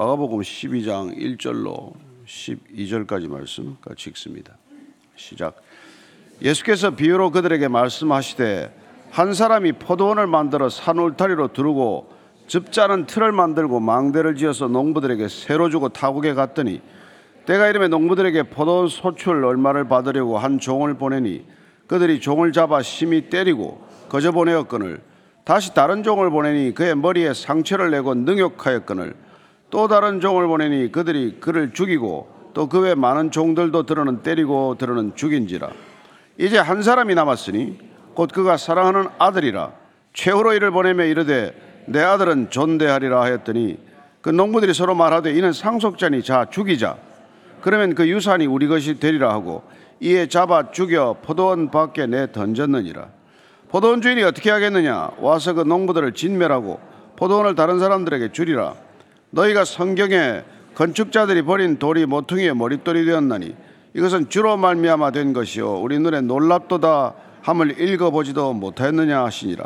마가복음 12장 1절로 12절까지 말씀 같이 읽습니다. 시작. 예수께서 비유로 그들에게 말씀하시되 한 사람이 포도원을 만들어 산 울타리로 두르고 즙자는 틀을 만들고 망대를 지어서 농부들에게 새로 주고 타국에 갔더니 때가 이름에 농부들에게 포도원 소출 얼마를 받으려고 한 종을 보내니 그들이 종을 잡아 심히 때리고 거저 보내었거늘 다시 다른 종을 보내니 그의 머리에 상처를 내고 능욕하였거늘 또 다른 종을 보내니 그들이 그를 죽이고 또 그 외 많은 종들도 들어는 때리고 들어는 죽인지라. 이제 한 사람이 남았으니 곧 그가 사랑하는 아들이라 최후로 이를 보내며 이르되 내 아들은 존대하리라 하였더니 그 농부들이 서로 말하되 이는 상속자니 자 죽이자. 그러면 그 유산이 우리 것이 되리라 하고 이에 잡아 죽여 포도원 밖에 내 던졌느니라. 포도원 주인이 어떻게 하겠느냐? 와서 그 농부들을 진멸하고 포도원을 다른 사람들에게 주리라 너희가 성경에 건축자들이 버린 돌이 모퉁이의 머릿돌이 되었나니 이것은 주로 말미암아 된 것이요 우리 눈에 놀랍도다 함을 읽어보지도 못하였느냐 하시니라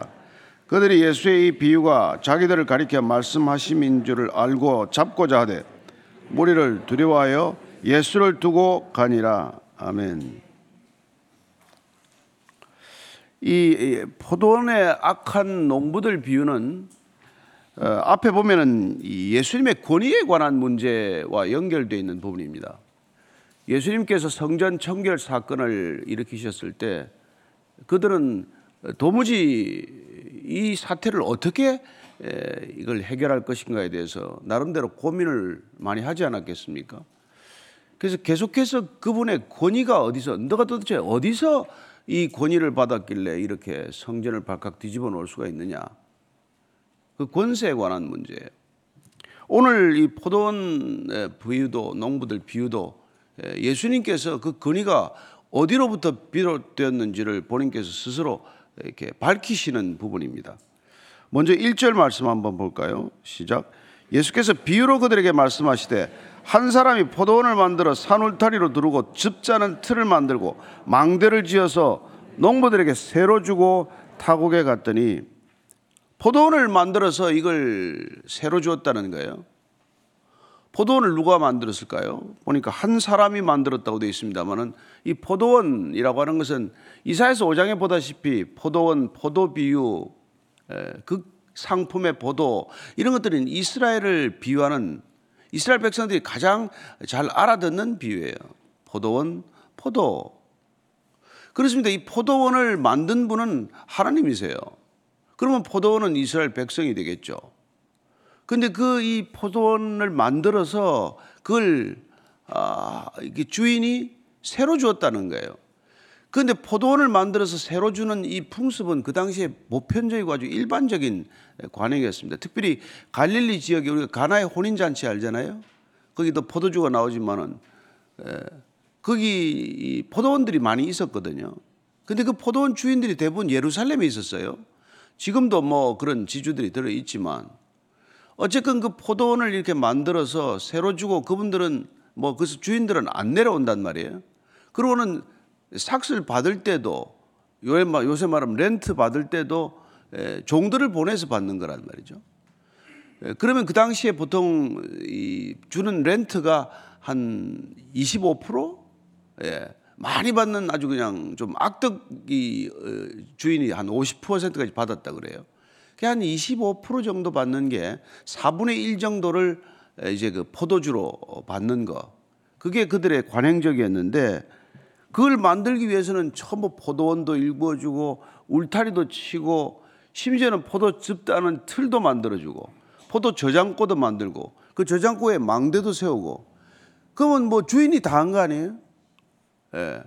그들이 예수의 이 비유가 자기들을 가리켜 말씀하심인 줄을 알고 잡고자 하되 무리를 두려워하여 예수를 두고 가니라 아멘. 이 포도원의 악한 농부들 비유는 어, 앞에 보면은 예수님의 권위에 관한 문제와 연결되어 있는 부분입니다. 예수님께서 성전 청결 사건을 일으키셨을 때 그들은 도무지 이 사태를 어떻게 이걸 해결할 것인가에 대해서 나름대로 고민을 많이 하지 않았겠습니까? 그래서 계속해서 그분의 권위가 어디서, 너가 도대체 어디서 이 권위를 받았길래 이렇게 성전을 발칵 뒤집어 놓을 수가 있느냐? 그 권세에 관한 문제예요. 오늘 이 포도원 비유도 농부들 비유도 예수님께서 그 근위가 어디로부터 비롯되었는지를 본인께서 스스로 이렇게 밝히시는 부분입니다. 먼저 1절 말씀 한번 볼까요? 시작. 예수께서 비유로 그들에게 말씀하시되 한 사람이 포도원을 만들어 산울타리로 두르고 즙자는 틀을 만들고 망대를 지어서 농부들에게 새로 주고 타국에 갔더니 포도원을 만들어서 이걸 새로 주었다는 거예요. 포도원을 누가 만들었을까요? 보니까 한 사람이 만들었다고 되어 있습니다만은 이 포도원이라고 하는 것은 이사에서 5장에 보다시피 포도원, 포도 비유, 그 상품의 포도 이런 것들은 이스라엘을 비유하는 이스라엘 백성들이 가장 잘 알아듣는 비유예요. 포도원, 포도. 그렇습니다. 이 포도원을 만든 분은 하나님이세요. 그러면 포도원은 이스라엘 백성이 되겠죠. 근데 그 이 포도원을 만들어서 그걸 아, 이게 주인이 새로 주었다는 거예요. 그런데 포도원을 만들어서 새로 주는 이 풍습은 그 당시에 보편적이고 아주 일반적인 관행이었습니다. 특별히 갈릴리 지역에 우리가 가나의 혼인 잔치 알잖아요. 거기도 포도주가 나오지만은 에, 거기 포도원들이 많이 있었거든요. 근데 그 포도원 주인들이 대부분 예루살렘에 있었어요. 지금도 뭐 그런 지주들이 들어 있지만 어쨌건 그 포도원을 이렇게 만들어서 새로 주고 그분들은 뭐 그래서 주인들은 안 내려온단 말이에요. 그러고는 삭스를 받을 때도 요새 말하면 렌트 받을 때도 종들을 보내서 받는 거란 말이죠. 그러면 그 당시에 보통 주는 렌트가 한 25%? 예. 많이 받는 아주 그냥 좀 악덕이 어, 주인이 한 50%까지 받았다 그래요. 한25% 정도 받는 게 4분의 1 정도를 이제 그 포도주로 받는 거. 그게 그들의 관행적이었는데 그걸 만들기 위해서는 전부 포도원도 일구어주고 울타리도 치고 심지어는 포도 즙다는 틀도 만들어주고 포도 저장고도 만들고 그 저장고에 망대도 세우고 그러면 뭐 주인이 다 한 거 아니에요? 예.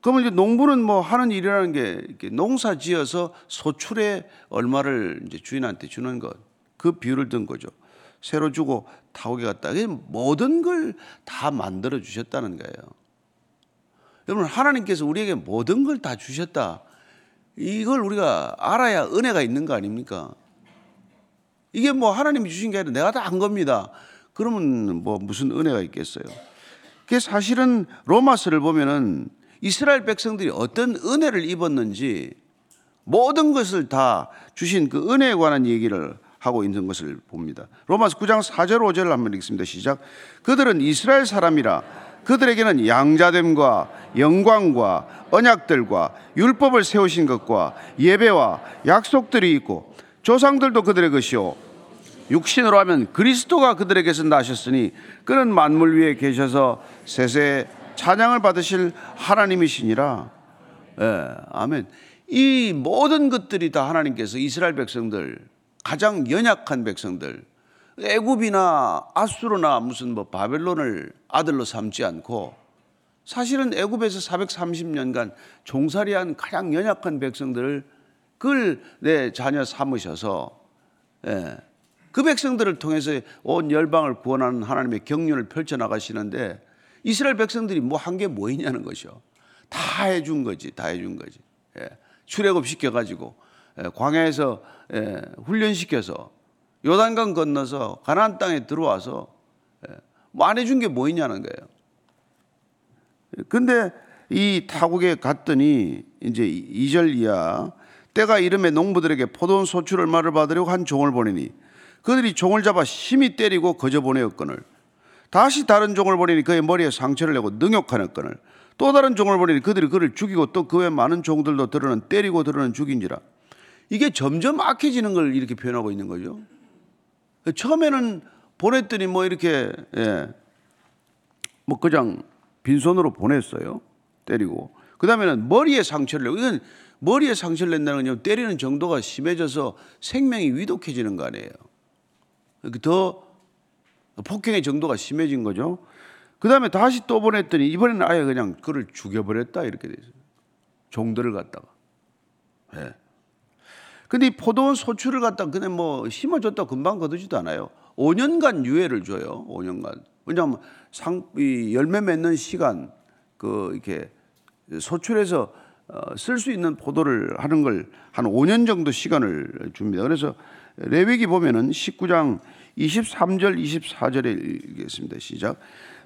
그러면 이제 농부는 뭐 하는 일이라는 게 농사 지어서 소출에 얼마를 이제 주인한테 주는 것. 그 비율을 든 거죠. 새로 주고 타오게 갔다. 모든 걸 다 만들어 주셨다는 거예요. 여러분, 하나님께서 우리에게 모든 걸 다 주셨다. 이걸 우리가 알아야 은혜가 있는 거 아닙니까? 이게 뭐 하나님이 주신 게 아니라 내가 다 한 겁니다. 그러면 뭐 무슨 은혜가 있겠어요? 그게 사실은 로마서를 보면은 이스라엘 백성들이 어떤 은혜를 입었는지 모든 것을 다 주신 그 은혜에 관한 얘기를 하고 있는 것을 봅니다. 로마서 9장 4절 5절을 한번 읽습니다. 시작. 그들은 이스라엘 사람이라 그들에게는 양자됨과 영광과 언약들과 율법을 세우신 것과 예배와 약속들이 있고 조상들도 그들의 것이요 육신으로 하면 그리스도가 그들에게서 나셨으니 그는 만물 위에 계셔서 세세 찬양을 받으실 하나님이시니라. 예, 아멘. 이 모든 것들이 다 하나님께서 이스라엘 백성들 가장 연약한 백성들 애굽이나 아수르나 무슨 뭐 바벨론을 아들로 삼지 않고 사실은 애굽에서 430년간 종살이한 가장 연약한 백성들을 그걸 내 자녀 삼으셔서 예, 그 백성들을 통해서 온 열방을 구원하는 하나님의 경륜을 펼쳐 나가시는데 이스라엘 백성들이 뭐 한 게 뭐 있냐는 거죠. 다 해준 거지, 다 해준 거지. 예, 출애굽 시켜가지고 예, 광야에서 예, 훈련시켜서 요단강 건너서 가나안 땅에 들어와서 예, 뭐안 해준 게 뭐 있냐는 거예요. 근데 이 타국에 갔더니 이제 2절 이하 때가 이름에 농부들에게 포도원 소출 얼마를 받으려고 한 종을 보내니 그들이 종을 잡아 심히 때리고 거저 보내었거늘 다시 다른 종을 보내니 그의 머리에 상처를 내고 능욕하였거늘 또 다른 종을 보내니 그들이 그를 죽이고 또 그 외 많은 종들도 들어는 때리고 들어는 죽인지라 이게 점점 악해지는 걸 이렇게 표현하고 있는 거죠. 처음에는 보냈더니 뭐 이렇게 예, 뭐 그냥 빈손으로 보냈어요. 때리고 그 다음에는 머리에 상처를 내고 이건 머리에 상처를 낸다는 건 때리는 정도가 심해져서 생명이 위독해지는 거 아니에요. 더 폭행의 정도가 심해진 거죠. 그 다음에 다시 또 보냈더니 이번에는 아예 그냥 그를 죽여버렸다 이렇게 돼 있어요. 종들을 갖다가. 예. 근데 이 포도원 소출을 갖다 그냥 뭐 심어줬다 금방 거두지도 않아요. 5년간 유예를 줘요. 5년간. 왜냐하면 상, 이 열매 맺는 시간, 그, 이렇게 소출해서 어, 쓸수 있는 포도를 하는 걸 한 5년 정도 시간을 줍니다. 그래서 레위기 보면은 19장 23절 24절에 읽겠습니다. 시작.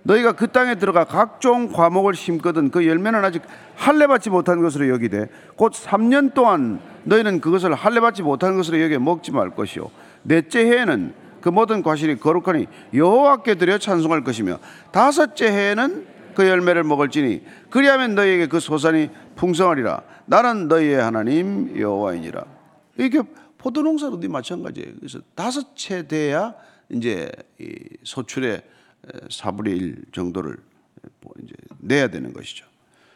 너희가 그 땅에 들어가 각종 과목을 심거든 그 열매는 아직 할례 받지 못한 것으로 여기되 곧 3년 동안 너희는 그것을 할례 받지 못한 것으로 여겨 먹지 말 것이요 넷째 해에는 그 모든 과실이 거룩하니 여호와께 드려 찬송할 것이며 다섯째 해에는 그 열매를 먹을지니 그리하면 너희에게 그 소산이 풍성하리라 나는 너희의 하나님 여호와이니라 이게 포도 농사도 마찬가지예요. 그래서 다섯 채 돼야 이제 이 소출의 4분의 1 정도를 이제 내야 되는 것이죠.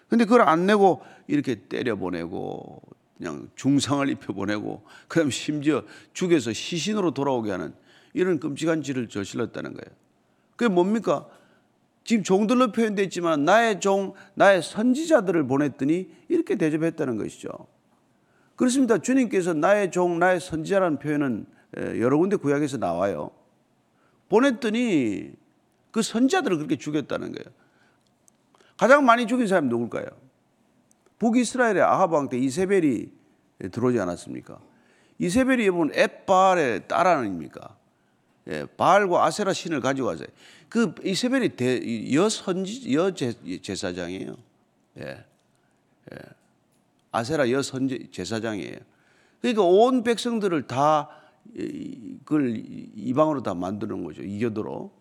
근데 그걸 안 내고 이렇게 때려 보내고 그냥 중상을 입혀 보내고 그다음 심지어 죽여서 시신으로 돌아오게 하는 이런 끔찍한 짓을 저질렀다는 거예요. 그게 뭡니까? 지금 종들로 표현됐지만 나의 종, 나의 선지자들을 보냈더니 이렇게 대접했다는 것이죠. 그렇습니다. 주님께서 나의 종, 나의 선지자라는 표현은 여러 군데 구약에서 나와요. 보냈더니 그 선지자들을 그렇게 죽였다는 거예요. 가장 많이 죽인 사람이 누굴까요? 북이스라엘의 아합 왕 때 이세벨이 들어오지 않았습니까? 이세벨이 여러분 엣바알의 딸 아닙니까? 예, 바알과 아세라 신을 가지고 와서 그 이세벨이 대, 여선지 여제사장이에요. 예. 예. 아세라 여선제 제사장이에요. 그러니까 온 백성들을 다 그걸 이방으로 다 만드는 거죠. 이교도로.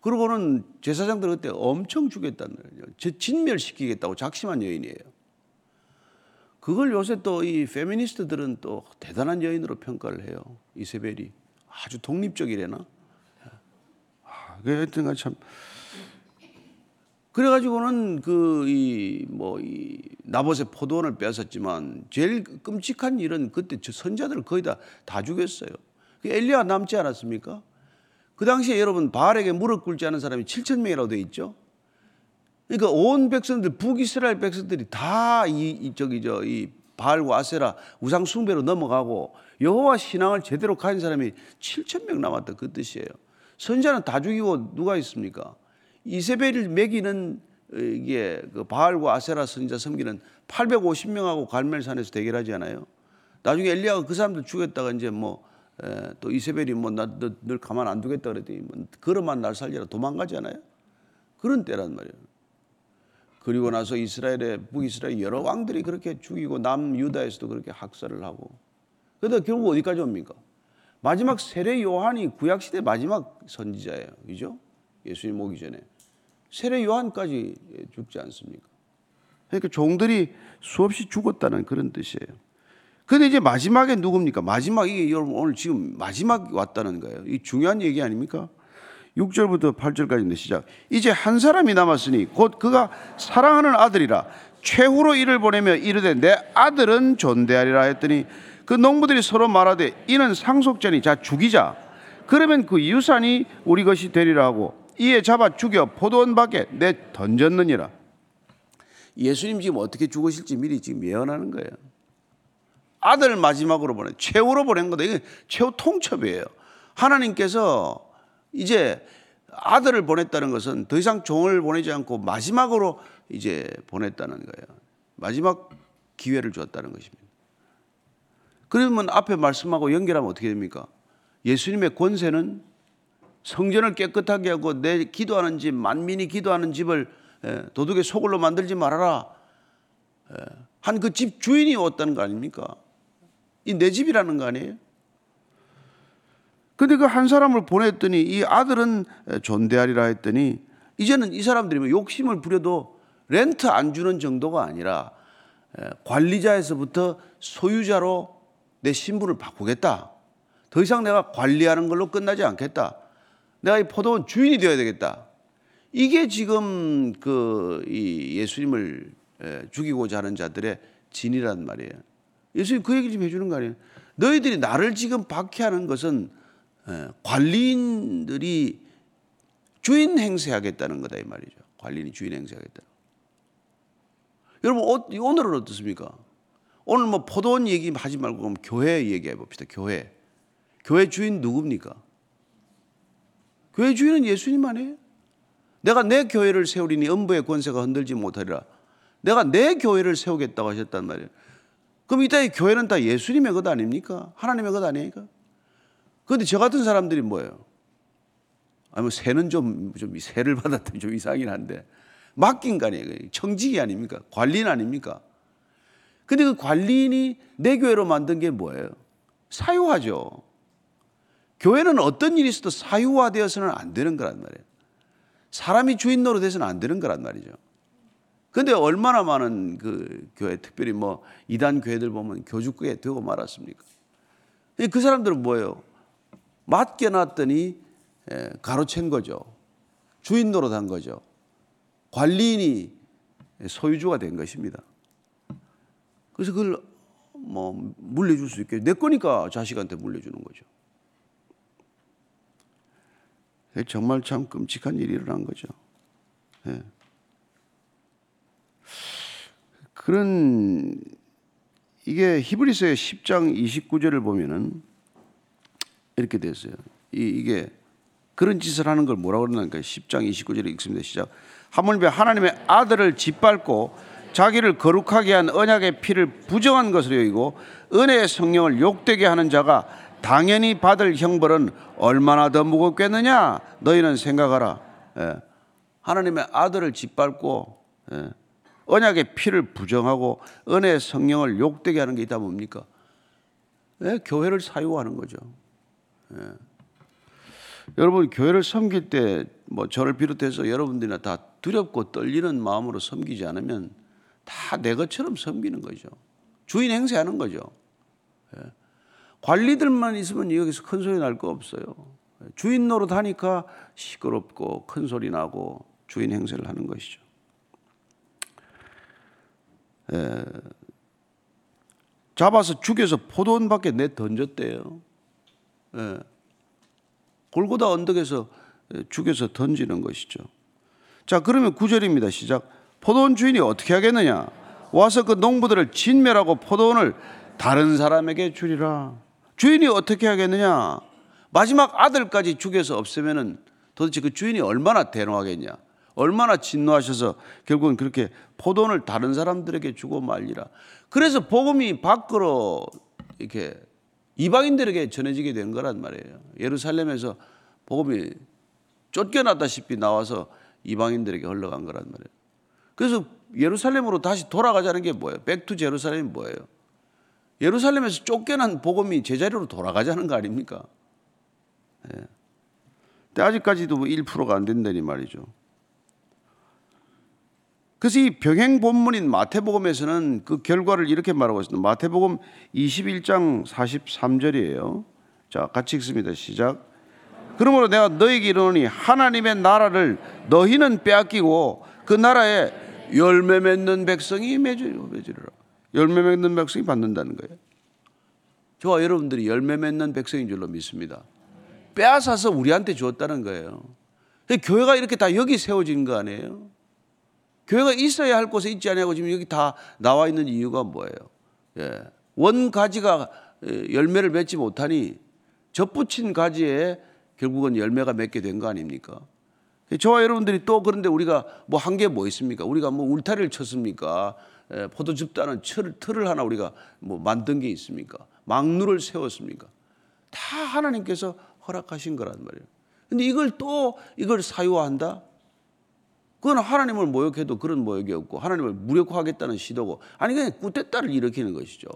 그러고는 제사장들 그때 엄청 죽였다는 거예요. 진멸시키겠다고 작심한 여인이에요. 그걸 요새 또 이 페미니스트들은 또 대단한 여인으로 평가를 해요. 이세벨이 아주 독립적이래나. 아, 그 하여튼 참 그래가지고는 그이뭐이 나봇의 포도원을 뺏었지만 제일 끔찍한 일은 그때 선자들을 거의 다 다 죽였어요. 그 엘리야 남지 않았습니까? 그 당시에 여러분 바알에게 무릎 꿇지 않은 사람이 7천 명이라고 돼 있죠. 그러니까 온 백성들 북이스라엘 백성들이 다이 저기 저이 바알과 아세라 우상 숭배로 넘어가고 여호와 신앙을 제대로 가진 사람이 7천 명 남았다 그 뜻이에요. 선자는 다 죽이고 누가 있습니까? 이세벨을 매기는 어, 이게 그 바알과 아세라 선지자 섬기는 850명하고 갈멜산에서 대결하지 않아요? 나중에 엘리야가 그 사람들 죽였다가 이제 뭐 또 이세벨이 뭐 나 늘 가만 안 두겠다 그랬더니 뭐 그러만 날 살리라 도망가지 않아요? 그런 때란 말이에요. 그리고 나서 이스라엘의 북이스라엘 여러 왕들이 그렇게 죽이고 남 유다에서도 그렇게 학살을 하고 그러다 결국 어디까지 옵니까? 마지막 세례 요한이 구약 시대 마지막 선지자예요. 그죠? 예수님 오기 전에 세례 요한까지 죽지 않습니까? 그러니까 종들이 수없이 죽었다는 그런 뜻이에요. 근데 이제 마지막에 누굽니까? 마지막 이게 여러분 오늘 지금 마지막 왔다는 거예요. 이 중요한 얘기 아닙니까? 6절부터 8절까지인데 시작. 이제 한 사람이 남았으니 곧 그가 사랑하는 아들이라 최후로 이를 보내며 이르되 내 아들은 존대하리라 했더니 그 농부들이 서로 말하되 이는 상속자니 자 죽이자. 그러면 그 유산이 우리 것이 되리라 하고 이에 잡아 죽여 포도원 밖에 내 던졌느니라. 예수님 지금 어떻게 죽으실지 미리 지금 예언하는 거예요. 아들 마지막으로 보내 최후로 보낸 거다. 이게 최후 통첩이에요. 하나님께서 이제 아들을 보냈다는 것은 더 이상 종을 보내지 않고 마지막으로 이제 보냈다는 거예요. 마지막 기회를 주었다는 것입니다. 그러면 앞에 말씀하고 연결하면 어떻게 됩니까? 예수님의 권세는 성전을 깨끗하게 하고 내 기도하는 집, 만민이 기도하는 집을 예, 도둑의 소굴로 만들지 말아라. 예, 한그 집 주인이 왔다는 거 아닙니까? 이 내 집이라는 거 아니에요? 근데 그 한 사람을 보냈더니 이 아들은 존대하리라 했더니 이제는 이 사람들이 뭐 욕심을 부려도 렌트 안 주는 정도가 아니라 관리자에서부터 소유자로 내 신분을 바꾸겠다. 더 이상 내가 관리하는 걸로 끝나지 않겠다. 내가 이 포도원 주인이 되어야 되겠다. 이게 지금 그 이 예수님을 죽이고자 하는 자들의 진이란 말이에요. 예수님 그 얘기를 좀 해주는 거 아니에요? 너희들이 나를 지금 박해하는 것은 예, 관리인들이 주인 행세하겠다는 거다 이 말이죠. 관리인이 주인 행세하겠다. 여러분 어, 오늘은 어떻습니까? 오늘 뭐 포도원 얘기 하지 말고 그럼 교회 얘기해 봅시다. 교회. 교회 주인 누굽니까? 교회 주인은 예수님 아니에요? 내가 내 교회를 세우리니 음부의 권세가 흔들지 못하리라. 내가 내 교회를 세우겠다고 하셨단 말이에요. 그럼 이따 교회는 다 예수님의 것 아닙니까? 하나님의 것 아닙니까? 그런데 저 같은 사람들이 뭐예요? 아니, 뭐, 세는 좀, 좀, 세를 받았더니 좀 이상하긴 한데, 맡긴 거 아니에요. 청직이 아닙니까? 관리인 아닙니까? 근데 그 관리인이 내 교회로 만든 게 뭐예요? 사유화죠. 교회는 어떤 일이 있어도 사유화되어서는 안 되는 거란 말이에요. 사람이 주인 노릇해서는 안 되는 거란 말이죠. 근데 얼마나 많은 그 교회, 특별히 뭐 이단 교회들 보면 교주교회 되고 말았습니까? 그 사람들은 뭐예요? 맡겨놨더니 가로챈 거죠. 주인 노릇한 거죠. 관리인이 소유주가 된 것입니다. 그래서 그걸 뭐 물려줄 수 있게 내 거니까 자식한테 물려주는 거죠. 정말 참 끔찍한 일이 일어난 거죠. 네. 그런 이게 히브리서의 10장 29절을 보면은 이렇게 됐어요. 이, 게 그런 짓을 하는 걸 뭐라고 그러나니까 10장 29절에 읽습니다. 시작. 하물며 하나님의 아들을 짓밟고 자기를 거룩하게 한 언약의 피를 부정한 것으로 여기고 은혜의 성령을 욕되게 하는 자가 당연히 받을 형벌은 얼마나 더 무겁겠느냐? 너희는 생각하라. 예. 하나님의 아들을 짓밟고 예. 언약의 피를 부정하고 은혜의 성령을 욕되게 하는 게 있다 뭡니까? 예? 교회를 사유하는 거죠. 예. 여러분 교회를 섬길 때 뭐 저를 비롯해서 여러분들이나 다 두렵고 떨리는 마음으로 섬기지 않으면 다 내 것처럼 섬기는 거죠. 주인 행세하는 거죠. 예. 관리들만 있으면 여기서 큰 소리 날 거 없어요. 주인 노릇 하니까 시끄럽고 큰 소리 나고 주인 행세를 하는 것이죠. 에, 잡아서 죽여서 포도원 밖에 내 던졌대요. 에, 골고다 언덕에서 죽여서 던지는 것이죠. 자, 그러면 구절입니다. 시작. 포도원 주인이 어떻게 하겠느냐? 와서 그 농부들을 진멸하고 포도원을 다른 사람에게 주리라. 주인이 어떻게 하겠느냐? 마지막 아들까지 죽여서 없애면은 도대체 그 주인이 얼마나 대노하겠냐? 얼마나 진노하셔서 결국은 그렇게 포도원을 다른 사람들에게 주고 말리라. 그래서 복음이 밖으로 이렇게 이방인들에게 전해지게 된 거란 말이에요. 예루살렘에서 복음이 쫓겨났다시피 나와서 이방인들에게 흘러간 거란 말이에요. 그래서 예루살렘으로 다시 돌아가자는 게 뭐예요? 백투 제루살렘이 뭐예요? 예루살렘에서 쫓겨난 복음이 제자리로 돌아가자는 거 아닙니까? 예. 근데 아직까지도 1%가 뭐안 된다니 말이죠. 그래서 이 병행 본문인 마태복음에서는 그 결과를 이렇게 말하고 있습니다. 마태복음 21장 43절이에요. 자, 같이 읽습니다. 시작. 그러므로 내가 너에게 이르노니 하나님의 나라를 너희는 빼앗기고 그 나라에 열매 맺는 백성이 맺으리라. 열매 맺는 백성이 받는다는 거예요. 저와 여러분들이 열매 맺는 백성인 줄로 믿습니다. 빼앗아서 우리한테 주었다는 거예요. 교회가 이렇게 다 여기 세워진 거 아니에요? 교회가 있어야 할 곳에 있지 않냐고 지금 여기 다 나와 있는 이유가 뭐예요? 예. 원 가지가 열매를 맺지 못하니 접붙인 가지에 결국은 열매가 맺게 된 거 아닙니까? 저와 여러분들이 또 그런데 우리가 뭐 한 게 뭐 있습니까? 우리가 뭐 울타리를 쳤습니까? 따는 틀, 틀을 하나 우리가 뭐 만든 게 있습니까? 망루를 세웠습니까? 다 하나님께서 허락하신 거란 말이에요. 근데 이걸 또 이걸 사유화한다? 그건 하나님을 모욕해도 그런 모욕이 없고 하나님을 무력화하겠다는 시도고 아니 그냥 꾸떼따를 일으키는 것이죠.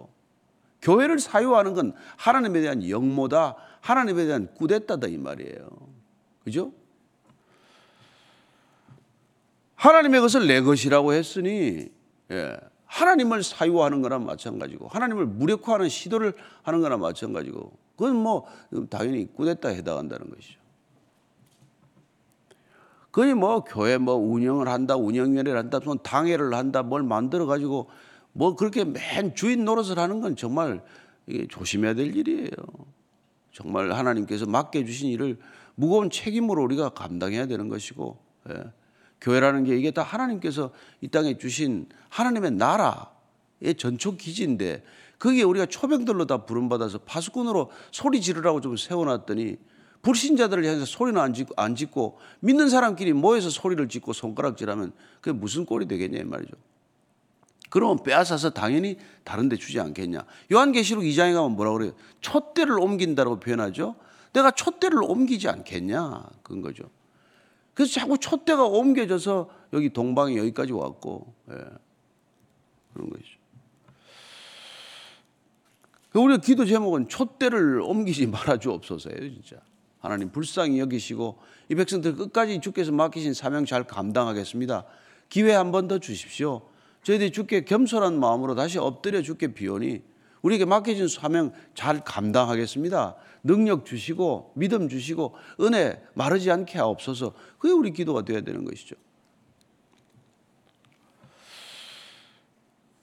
교회를 사유하는 건 하나님에 대한 영모다, 하나님에 대한 꾸댔다다 이 말이에요. 그죠? 하나님의 것을 내 것이라고 했으니 예, 하나님을 사유하는 거나 마찬가지고 하나님을 무력화하는 시도를 하는 거나 마찬가지고 그건 뭐 당연히 꾸댔다 해당한다는 것이죠. 그니 뭐 교회 뭐 운영을 한다, 운영위원회를 한다, 무슨 당회를 한다, 뭘 만들어 가지고 뭐 그렇게 맨 주인 노릇을 하는 건 정말 조심해야 될 일이에요. 정말 하나님께서 맡겨주신 일을 무거운 책임으로 우리가 감당해야 되는 것이고, 예. 교회라는 게 이게 다 하나님께서 이 땅에 주신 하나님의 나라의 전초 기지인데, 거기에 우리가 초병들로 다 부름받아서 파수꾼으로 소리 지르라고 좀 세워놨더니, 불신자들을 향해서 소리는 안 짓고, 안 짓고 믿는 사람끼리 모여서 소리를 짓고 손가락질하면 그게 무슨 꼴이 되겠냐 이 말이죠. 그러면 빼앗아서 당연히 다른 데 주지 않겠냐. 요한계시록 2장에 가면 뭐라고 그래요? 촛대를 옮긴다고 표현하죠. 내가 촛대를 옮기지 않겠냐. 그런 거죠. 그래서 자꾸 촛대가 옮겨져서 여기 동방이 여기까지 왔고, 예. 그런 것이죠. 우리가 기도 제목은 촛대를 옮기지 말아 주옵소서예요, 진짜. 하나님 불쌍히 여기시고 이 백성들 끝까지 주께서 맡기신 사명 잘 감당하겠습니다. 기회 한 번 더 주십시오. 저희들이 주께 겸손한 마음으로 다시 엎드려 주께 비오니 우리에게 맡겨진 사명 잘 감당하겠습니다. 능력 주시고 믿음 주시고 은혜 마르지 않게 하옵소서. 그게 우리 기도가 되어야 되는 것이죠.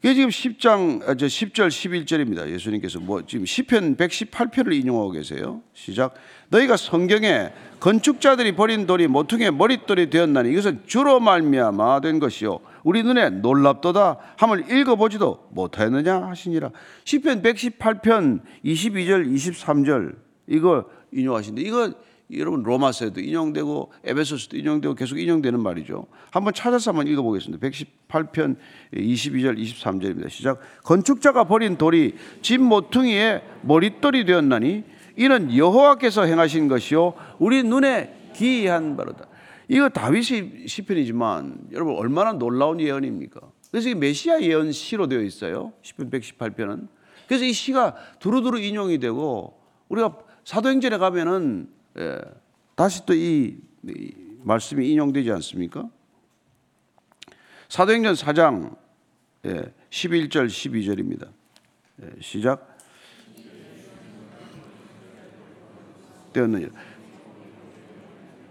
이게 지금 10장 아, 저 10절 11절입니다. 예수님께서 뭐 지금 시편 118편을 인용하고 계세요. 시작. 너희가 성경에 건축자들이 버린 돌이 모퉁이의 머릿돌이 되었나니 이것은 주로 말미암아 된 것이요 우리 눈에 놀랍도다 함을 읽어보지도 못하였느냐 하시니라. 시편 118편 22절 23절 이거 인용하신데 이거 여러분 로마서에도 인용되고 에베소서도 인용되고 계속 인용되는 말이죠. 한번 찾아서 한번 읽어보겠습니다. 118편 22절 23절입니다. 시작. 건축자가 버린 돌이 집 모퉁이에 머릿돌이 되었나니 이는 여호와께서 행하신 것이요 우리 눈에 기이한 바로다. 이거 다윗이 시편이지만 여러분 얼마나 놀라운 예언입니까? 그래서 이 메시아 예언 시로 되어 있어요. 시편 118편은. 그래서 이 시가 두루두루 인용이 되고 우리가 사도행전에 가면은 예, 다시 또이 말씀이 인용되지 않습니까? 사도행전 4장 예, 11절 12절입니다. 예, 시작. 되었느니라.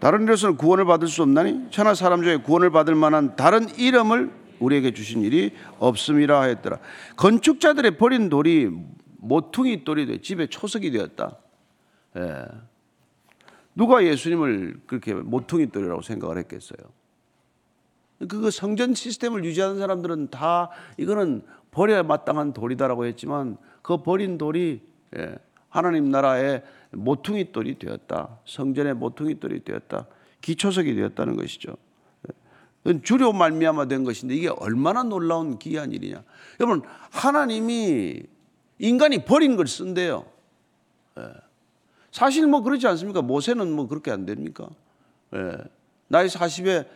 다른 이로서는 구원을 받을 수 없나니 천하 사람 중에 구원을 받을 만한 다른 이름을 우리에게 주신 일이 없음이라 하였더라. 건축자들의 버린 돌이 모퉁이 돌이 돼 집에 초석이 되었다. 예. 누가 예수님을 그렇게 모퉁이 돌이라고 생각을 했겠어요? 그 성전 시스템을 유지하는 사람들은 다 이거는 버려야 마땅한 돌이다라고 했지만 그 버린 돌이 예, 하나님 나라의 모퉁이 돌이 되었다. 성전의 모퉁이 돌이 되었다. 기초석이 되었다는 것이죠. 예. 주려 말미암아 된 것인데 이게 얼마나 놀라운 기이한 일이냐. 여러분 하나님이 인간이 버린 걸 쓴대요. 예. 사실 뭐 그렇지 않습니까? 모세는 뭐 그렇게 안 됩니까? 예. 나이 40에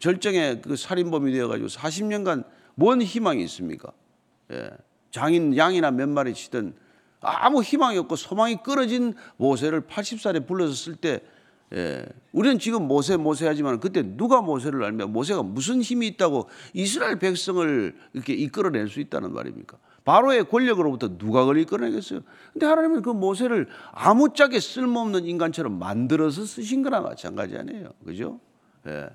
절정의 그 살인범이 되어가지고 40년간 뭔 희망이 있습니까? 예. 장인 양이나 몇 마리 치든 아무 희망이 없고 소망이 끊어진 모세를 80살에 불러서 쓸때 예, 우리는 지금 모세 모세 하지만 그때 누가 모세를 알며 모세가 무슨 힘이 있다고 이스라엘 백성을 이렇게 이끌어낼 수 있다는 말입니까? 바로의 권력으로부터 누가 그걸 이끌어내겠어요? 근데 하나님은 그 모세를 아무짝에 쓸모없는 인간처럼 만들어서 쓰신 거나 마찬가지 아니에요. 그죠? 예.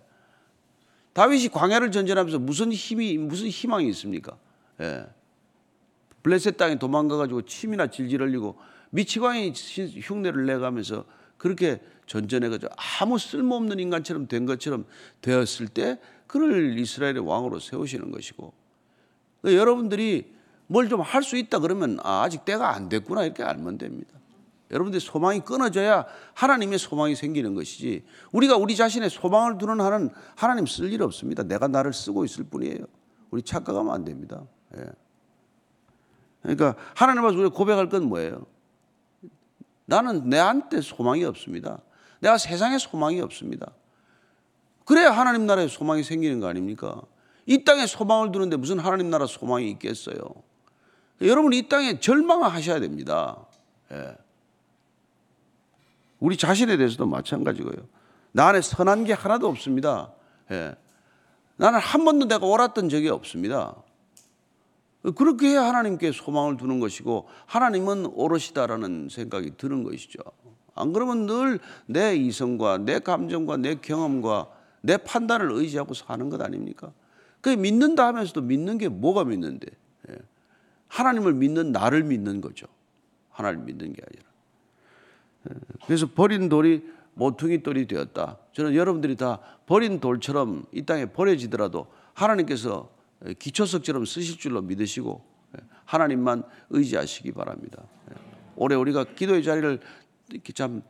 다윗이 광야를 전전하면서 무슨 힘이 무슨 희망이 있습니까? 예. 블레셋 땅에 도망가 가지고 침이나 질질 흘리고 미치광이 흉내를 내가면서 그렇게 전전해 가지고 아무 쓸모없는 인간처럼 된 것처럼 되었을 때 그를 이스라엘의 왕으로 세우시는 것이고 그러니까 여러분들이 뭘 좀 할 수 있다 그러면 아, 아직 때가 안 됐구나 이렇게 알면 됩니다. 여러분들 소망이 끊어져야 하나님의 소망이 생기는 것이지 우리가 우리 자신의 소망을 두는 한은 하나님 쓸 일 없습니다. 내가 나를 쓰고 있을 뿐이에요. 우리 착각하면 안 됩니다. 예. 그러니까 하나님 앞에서 우리가 고백할 건 뭐예요? 나는 내한테 소망이 없습니다. 내가 세상에 소망이 없습니다. 그래야 하나님 나라에 소망이 생기는 거 아닙니까? 이 땅에 소망을 두는데 무슨 하나님 나라 소망이 있겠어요? 여러분 이 땅에 절망하셔야 됩니다. 예. 우리 자신에 대해서도 마찬가지고요. 나 안에 선한 게 하나도 없습니다. 예. 나는 한 번도 내가 옳았던 적이 없습니다. 그렇게 해야 하나님께 소망을 두는 것이고 하나님은 오롯이다라는 생각이 드는 것이죠. 안 그러면 늘 내 이성과 내 감정과 내 경험과 내 판단을 의지하고 사는 것 아닙니까? 그 믿는다 하면서도 믿는 게 뭐가 믿는데? 예. 하나님을 믿는 나를 믿는 거죠. 하나님 믿는 게 아니라. 그래서 버린 돌이 모퉁이 돌이 되었다. 저는 여러분들이 다 버린 돌처럼 이 땅에 버려지더라도 하나님께서 기초석처럼 쓰실 줄로 믿으시고 하나님만 의지하시기 바랍니다. 올해 우리가 기도의 자리를 이렇게 참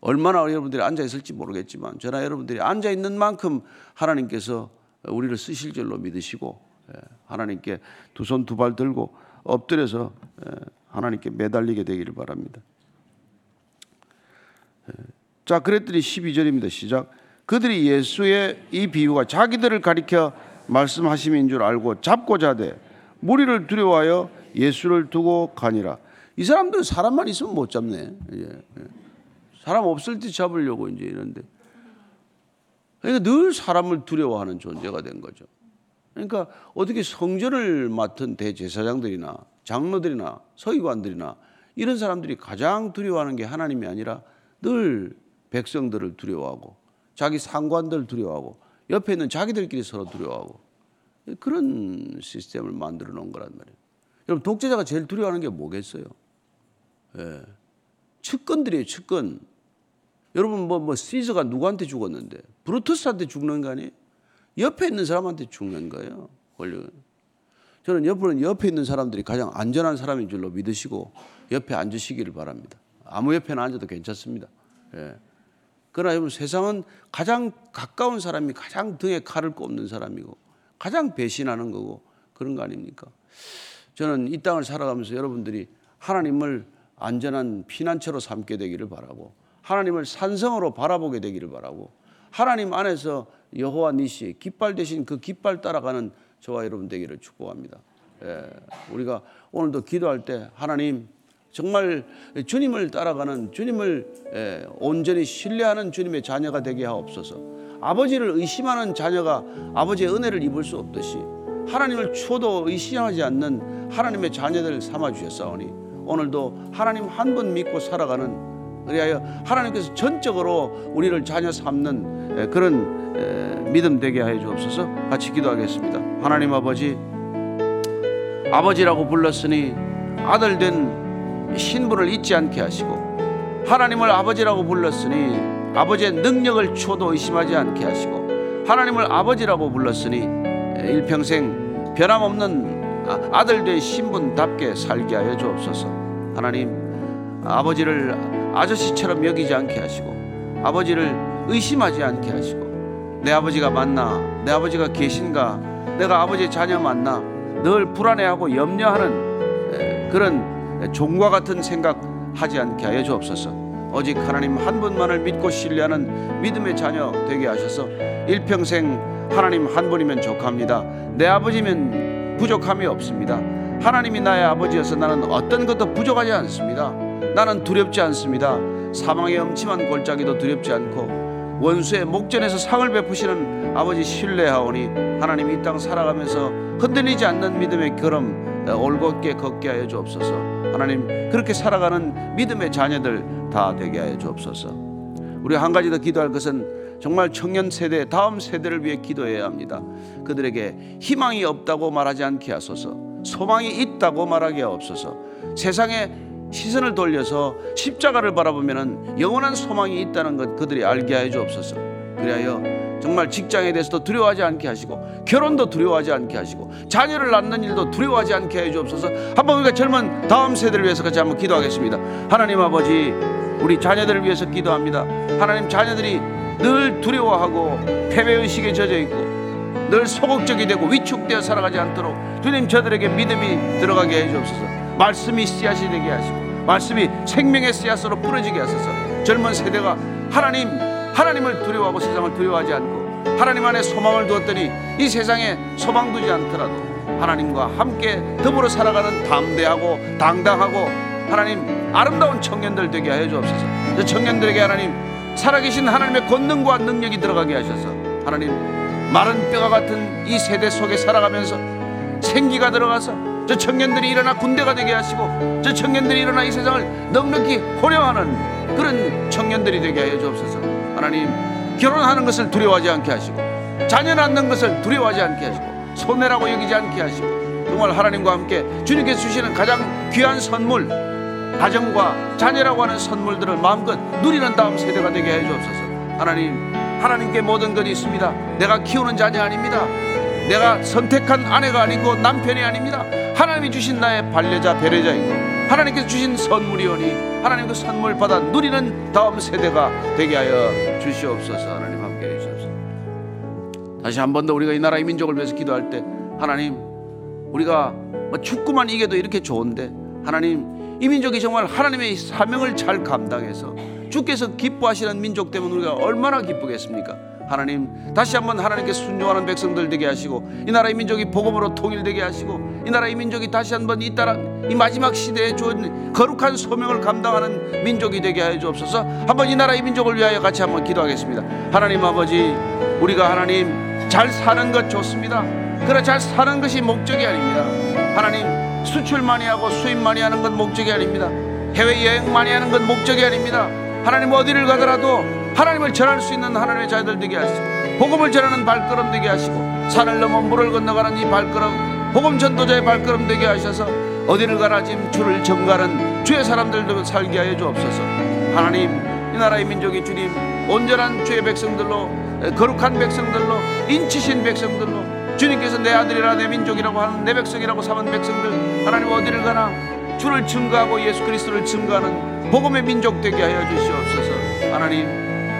얼마나 여러분들이 앉아 있을지 모르겠지만 저나 여러분들이 앉아 있는 만큼 하나님께서 우리를 쓰실 줄로 믿으시고 하나님께 두 손 두 발 들고 엎드려서 하나님께 매달리게 되기를 바랍니다. 자, 그랬더니 12절입니다. 시작. 그들이 예수의 이 비유가 자기들을 가리켜 말씀하심인 줄 알고 잡고자 돼 무리를 두려워하여 예수를 두고 가니라. 이 사람들은 사람만 있으면 못 잡네. 예, 예. 사람 없을 때 잡으려고 이제 이런데. 그러니까 늘 사람을 두려워하는 존재가 된 거죠. 그러니까 어떻게 성전을 맡은 대제사장들이나 장로들이나 서기관들이나 이런 사람들이 가장 두려워하는 게 하나님이 아니라 늘 백성들을 두려워하고 자기 상관들 두려워하고 옆에 있는 자기들끼리 서로 두려워하고 그런 시스템을 만들어 놓은 거란 말이에요. 여러분 독재자가 제일 두려워하는 게 뭐겠어요? 예. 측근들이에요, 측근. 여러분 뭐, 뭐 시저가 누구한테 죽었는데 브루투스한테 죽는 거 아니에요? 옆에 있는 사람한테 죽는 거예요. 권력은. 저는 옆으로는 옆에 있는 사람들이 가장 안전한 사람인 줄로 믿으시고 옆에 앉으시기를 바랍니다. 아무 옆에나 앉아도 괜찮습니다. 예. 그러나 여러분 세상은 가장 가까운 사람이 가장 등에 칼을 꼽는 사람이고 가장 배신하는 거고 그런 거 아닙니까? 저는 이 땅을 살아가면서 여러분들이 하나님을 안전한 피난처로 삼게 되기를 바라고 하나님을 산성으로 바라보게 되기를 바라고 하나님 안에서 여호와 니시 깃발 대신 그 깃발 따라가는 저와 여러분 되기를 축복합니다. 예, 우리가 오늘도 기도할 때 하나님 정말 주님을 따라가는 주님을 예, 온전히 신뢰하는 주님의 자녀가 되게 하옵소서. 아버지를 의심하는 자녀가 아버지의 은혜를 입을 수 없듯이 하나님을 추워도 의심하지 않는 하나님의 자녀들 삼아 주셨사오니 오늘도 하나님 한 분 믿고 살아가는 그리하여 하나님께서 전적으로 우리를 자녀 삼는 예, 그런 예, 믿음 되게 하여 주옵소서. 같이 기도하겠습니다. 하나님 아버지 아버지라고 불렀으니 아들 된 신분을 잊지 않게 하시고 하나님을 아버지라고 불렀으니 아버지의 능력을 초도 의심하지 않게 하시고 하나님을 아버지라고 불렀으니 일평생 변함없는 아들 된 신분답게 살게 하여 주옵소서. 하나님 아버지를 아저씨처럼 여기지 않게 하시고 아버지를 의심하지 않게 하시고 내 아버지가 맞나 내 아버지가 계신가 내가 아버지의 자녀 맞나 늘 불안해하고 염려하는 그런 종과 같은 생각하지 않게 하여 주옵소서. 오직 하나님 한 분만을 믿고 신뢰하는 믿음의 자녀 되게 하셔서 일평생 하나님 한 분이면 족합니다. 내 아버지면 부족함이 없습니다. 하나님이 나의 아버지여서 나는 어떤 것도 부족하지 않습니다. 나는 두렵지 않습니다. 사망의 엄침한 골짜기도 두렵지 않고 원수의 목전에서 상을 베푸시는 아버지 신뢰하오니 하나님 이 땅 살아가면서 흔들리지 않는 믿음의 걸음 어, 올곧게 걷게 하여 주옵소서. 하나님 그렇게 살아가는 믿음의 자녀들 다 되게 하여 주옵소서. 우리 한 가지 더 기도할 것은 정말 청년 세대 다음 세대를 위해 기도해야 합니다. 그들에게 희망이 없다고 말하지 않게 하소서. 소망이 있다고 말하게 하옵소서. 세상에 시선을 돌려서 십자가를 바라보면은 영원한 소망이 있다는 것 그들이 알게 하여 주옵소서. 그리하여 정말 직장에 대해서도 두려워하지 않게 하시고 결혼도 두려워하지 않게 하시고 자녀를 낳는 일도 두려워하지 않게 해 주옵소서. 한번 우리가 젊은 다음 세대를 위해서 같이 한번 기도하겠습니다. 하나님 아버지 우리 자녀들을 위해서 기도합니다. 하나님 자녀들이 늘 두려워하고 패배 의식에 젖어 있고 늘 소극적이 되고 위축되어 살아가지 않도록 주님 저들에게 믿음이 들어가게 해 주옵소서. 말씀이 씨앗이 되게 하시고 말씀이 생명의 씨앗으로 뿌려지게 하소서. 젊은 세대가 하나님 하나님을 두려워하고 세상을 두려워하지 않고 하나님 안에 소망을 두었더니 이 세상에 소망 두지 않더라도 하나님과 함께 더불어 살아가는 담대하고 당당하고 하나님 아름다운 청년들 되게 하여 주옵소서. 저 청년들에게 하나님 살아계신 하나님의 권능과 능력이 들어가게 하셔서 하나님 마른 뼈가 같은 이 세대 속에 살아가면서 생기가 들어가서 저 청년들이 일어나 군대가 되게 하시고 저 청년들이 일어나 이 세상을 넉넉히 호령하는 그런 청년들이 되게 하여 주옵소서. 하나님 결혼하는 것을 두려워하지 않게 하시고 자녀 낳는 것을 두려워하지 않게 하시고 손해라고 여기지 않게 하시고 정말 하나님과 함께 주님께서 주시는 가장 귀한 선물 가정과 자녀라고 하는 선물들을 마음껏 누리는 다음 세대가 되게 해 주옵소서. 하나님, 하나님께 모든 것이 있습니다. 내가 키우는 자녀 아닙니다. 내가 선택한 아내가 아니고 남편이 아닙니다. 하나님이 주신 나의 반려자, 배려자이고 하나님께서 주신 선물이오니 하나님 그 선물 받아 누리는 다음 세대가 되게 하여 주시옵소서. 하나님 함께 해 주시옵소서. 다시 한 번 더 우리가 이 나라의 민족을 위해서 기도할 때 하나님 우리가 뭐 축구만 이겨도 이렇게 좋은데 하나님 이 민족이 정말 하나님의 사명을 잘 감당해서 주께서 기뻐하시는 민족 때문에 우리가 얼마나 기쁘겠습니까? 하나님 다시 한번 하나님께 순종하는 백성들 되게 하시고 이 나라의 민족이 복음으로 통일되게 하시고 이 나라의 민족이 다시 한번 이 따라 이 마지막 시대에 주은 거룩한 소명을 감당하는 민족이 되게 하여 주옵소서. 한번 이 나라의 민족을 위하여 같이 한번 기도하겠습니다. 하나님 아버지 우리가 하나님 잘 사는 것 좋습니다. 그러나 잘 사는 것이 목적이 아닙니다. 하나님 수출 많이 하고 수입 많이 하는 건 목적이 아닙니다. 해외 여행 많이 하는 건 목적이 아닙니다. 하나님 어디를 가더라도 하나님을 전할 수 있는 하나님의 자녀들 되게 하시고 복음을 전하는 발걸음 되게 하시고 산을 넘어 물을 건너가는 이 발걸음 복음 전도자의 발걸음 되게 하셔서 어디를 가나 지금 주를 전가하는 주의 사람들도 살게 하여 주옵소서. 하나님 이 나라의 민족이 주님 온전한 주의 백성들로 거룩한 백성들로 인치신 백성들로 주님께서 내 아들이라 내 민족이라고 하는 내 백성이라고 삼은 백성들 하나님 어디를 가나? 주를 증거하고 예수 그리스도를 증거하는 복음의 민족 되게 하여 주시옵소서. 하나님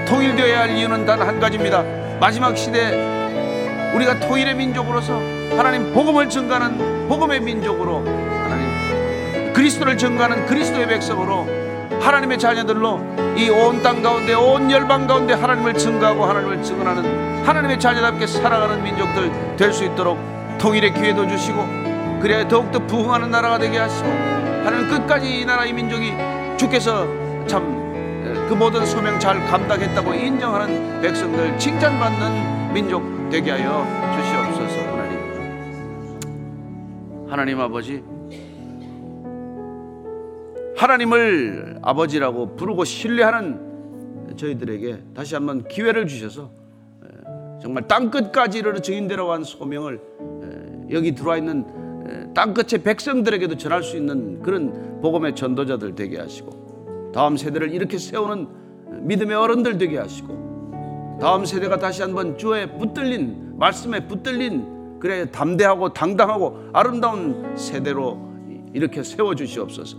통일되어야 할 이유는 단 한 가지입니다. 마지막 시대 우리가 통일의 민족으로서 하나님 복음을 증거하는 복음의 민족으로 하나님 그리스도를 증거하는 그리스도의 백성으로 하나님의 자녀들로 이 온 땅 가운데 온 열방 가운데 하나님을 증거하고 하나님을 증언하는 하나님의 자녀답게 살아가는 민족들 될 수 있도록 통일의 기회도 주시고 그래야 더욱더 부흥하는 나라가 되게 하시고 하나님 끝까지 이 나라 이 민족이 주께서 참 그 모든 소명 잘 감당했다고 인정하는 백성들 칭찬받는 민족 되게 하여 주시옵소서 하나님. 하나님 아버지 하나님을 아버지라고 부르고 신뢰하는 저희들에게 다시 한번 기회를 주셔서 정말 땅 끝까지 이르러 증인되라고 한 소명을 여기 들어와 있는 땅 끝의 백성들에게도 전할 수 있는 그런 복음의 전도자들 되게 하시고 다음 세대를 이렇게 세우는 믿음의 어른들 되게 하시고 다음 세대가 다시 한번 주의 붙들린 말씀에 붙들린 그래 담대하고 당당하고 아름다운 세대로 이렇게 세워 주시옵소서.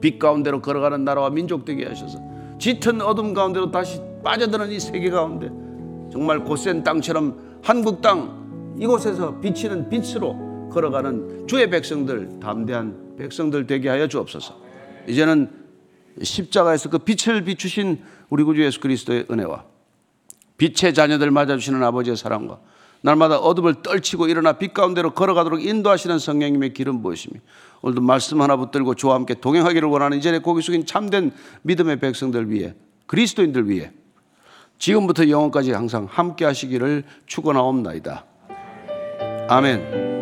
빛 가운데로 걸어가는 나라와 민족 되게 하셔서 짙은 어둠 가운데로 다시 빠져드는 이 세계 가운데 정말 곧센 땅처럼 한국 땅 이곳에서 비치는 빛으로 걸어가는 주의 백성들 담대한 백성들 되게 하여 주옵소서. 이제는 십자가에서 그 빛을 비추신 우리 구주 예수 그리스도의 은혜와 빛의 자녀들 맞아주시는 아버지의 사랑과 날마다 어둠을 떨치고 일어나 빛 가운데로 걸어가도록 인도하시는 성령님의 길은 무엇이며 오늘도 말씀 하나 붙들고 저와 함께 동행하기를 원하는 이전에 고기 숙인 참된 믿음의 백성들 위해 그리스도인들 위해 지금부터 영원까지 항상 함께 하시기를 축원하옵나이다. 아멘.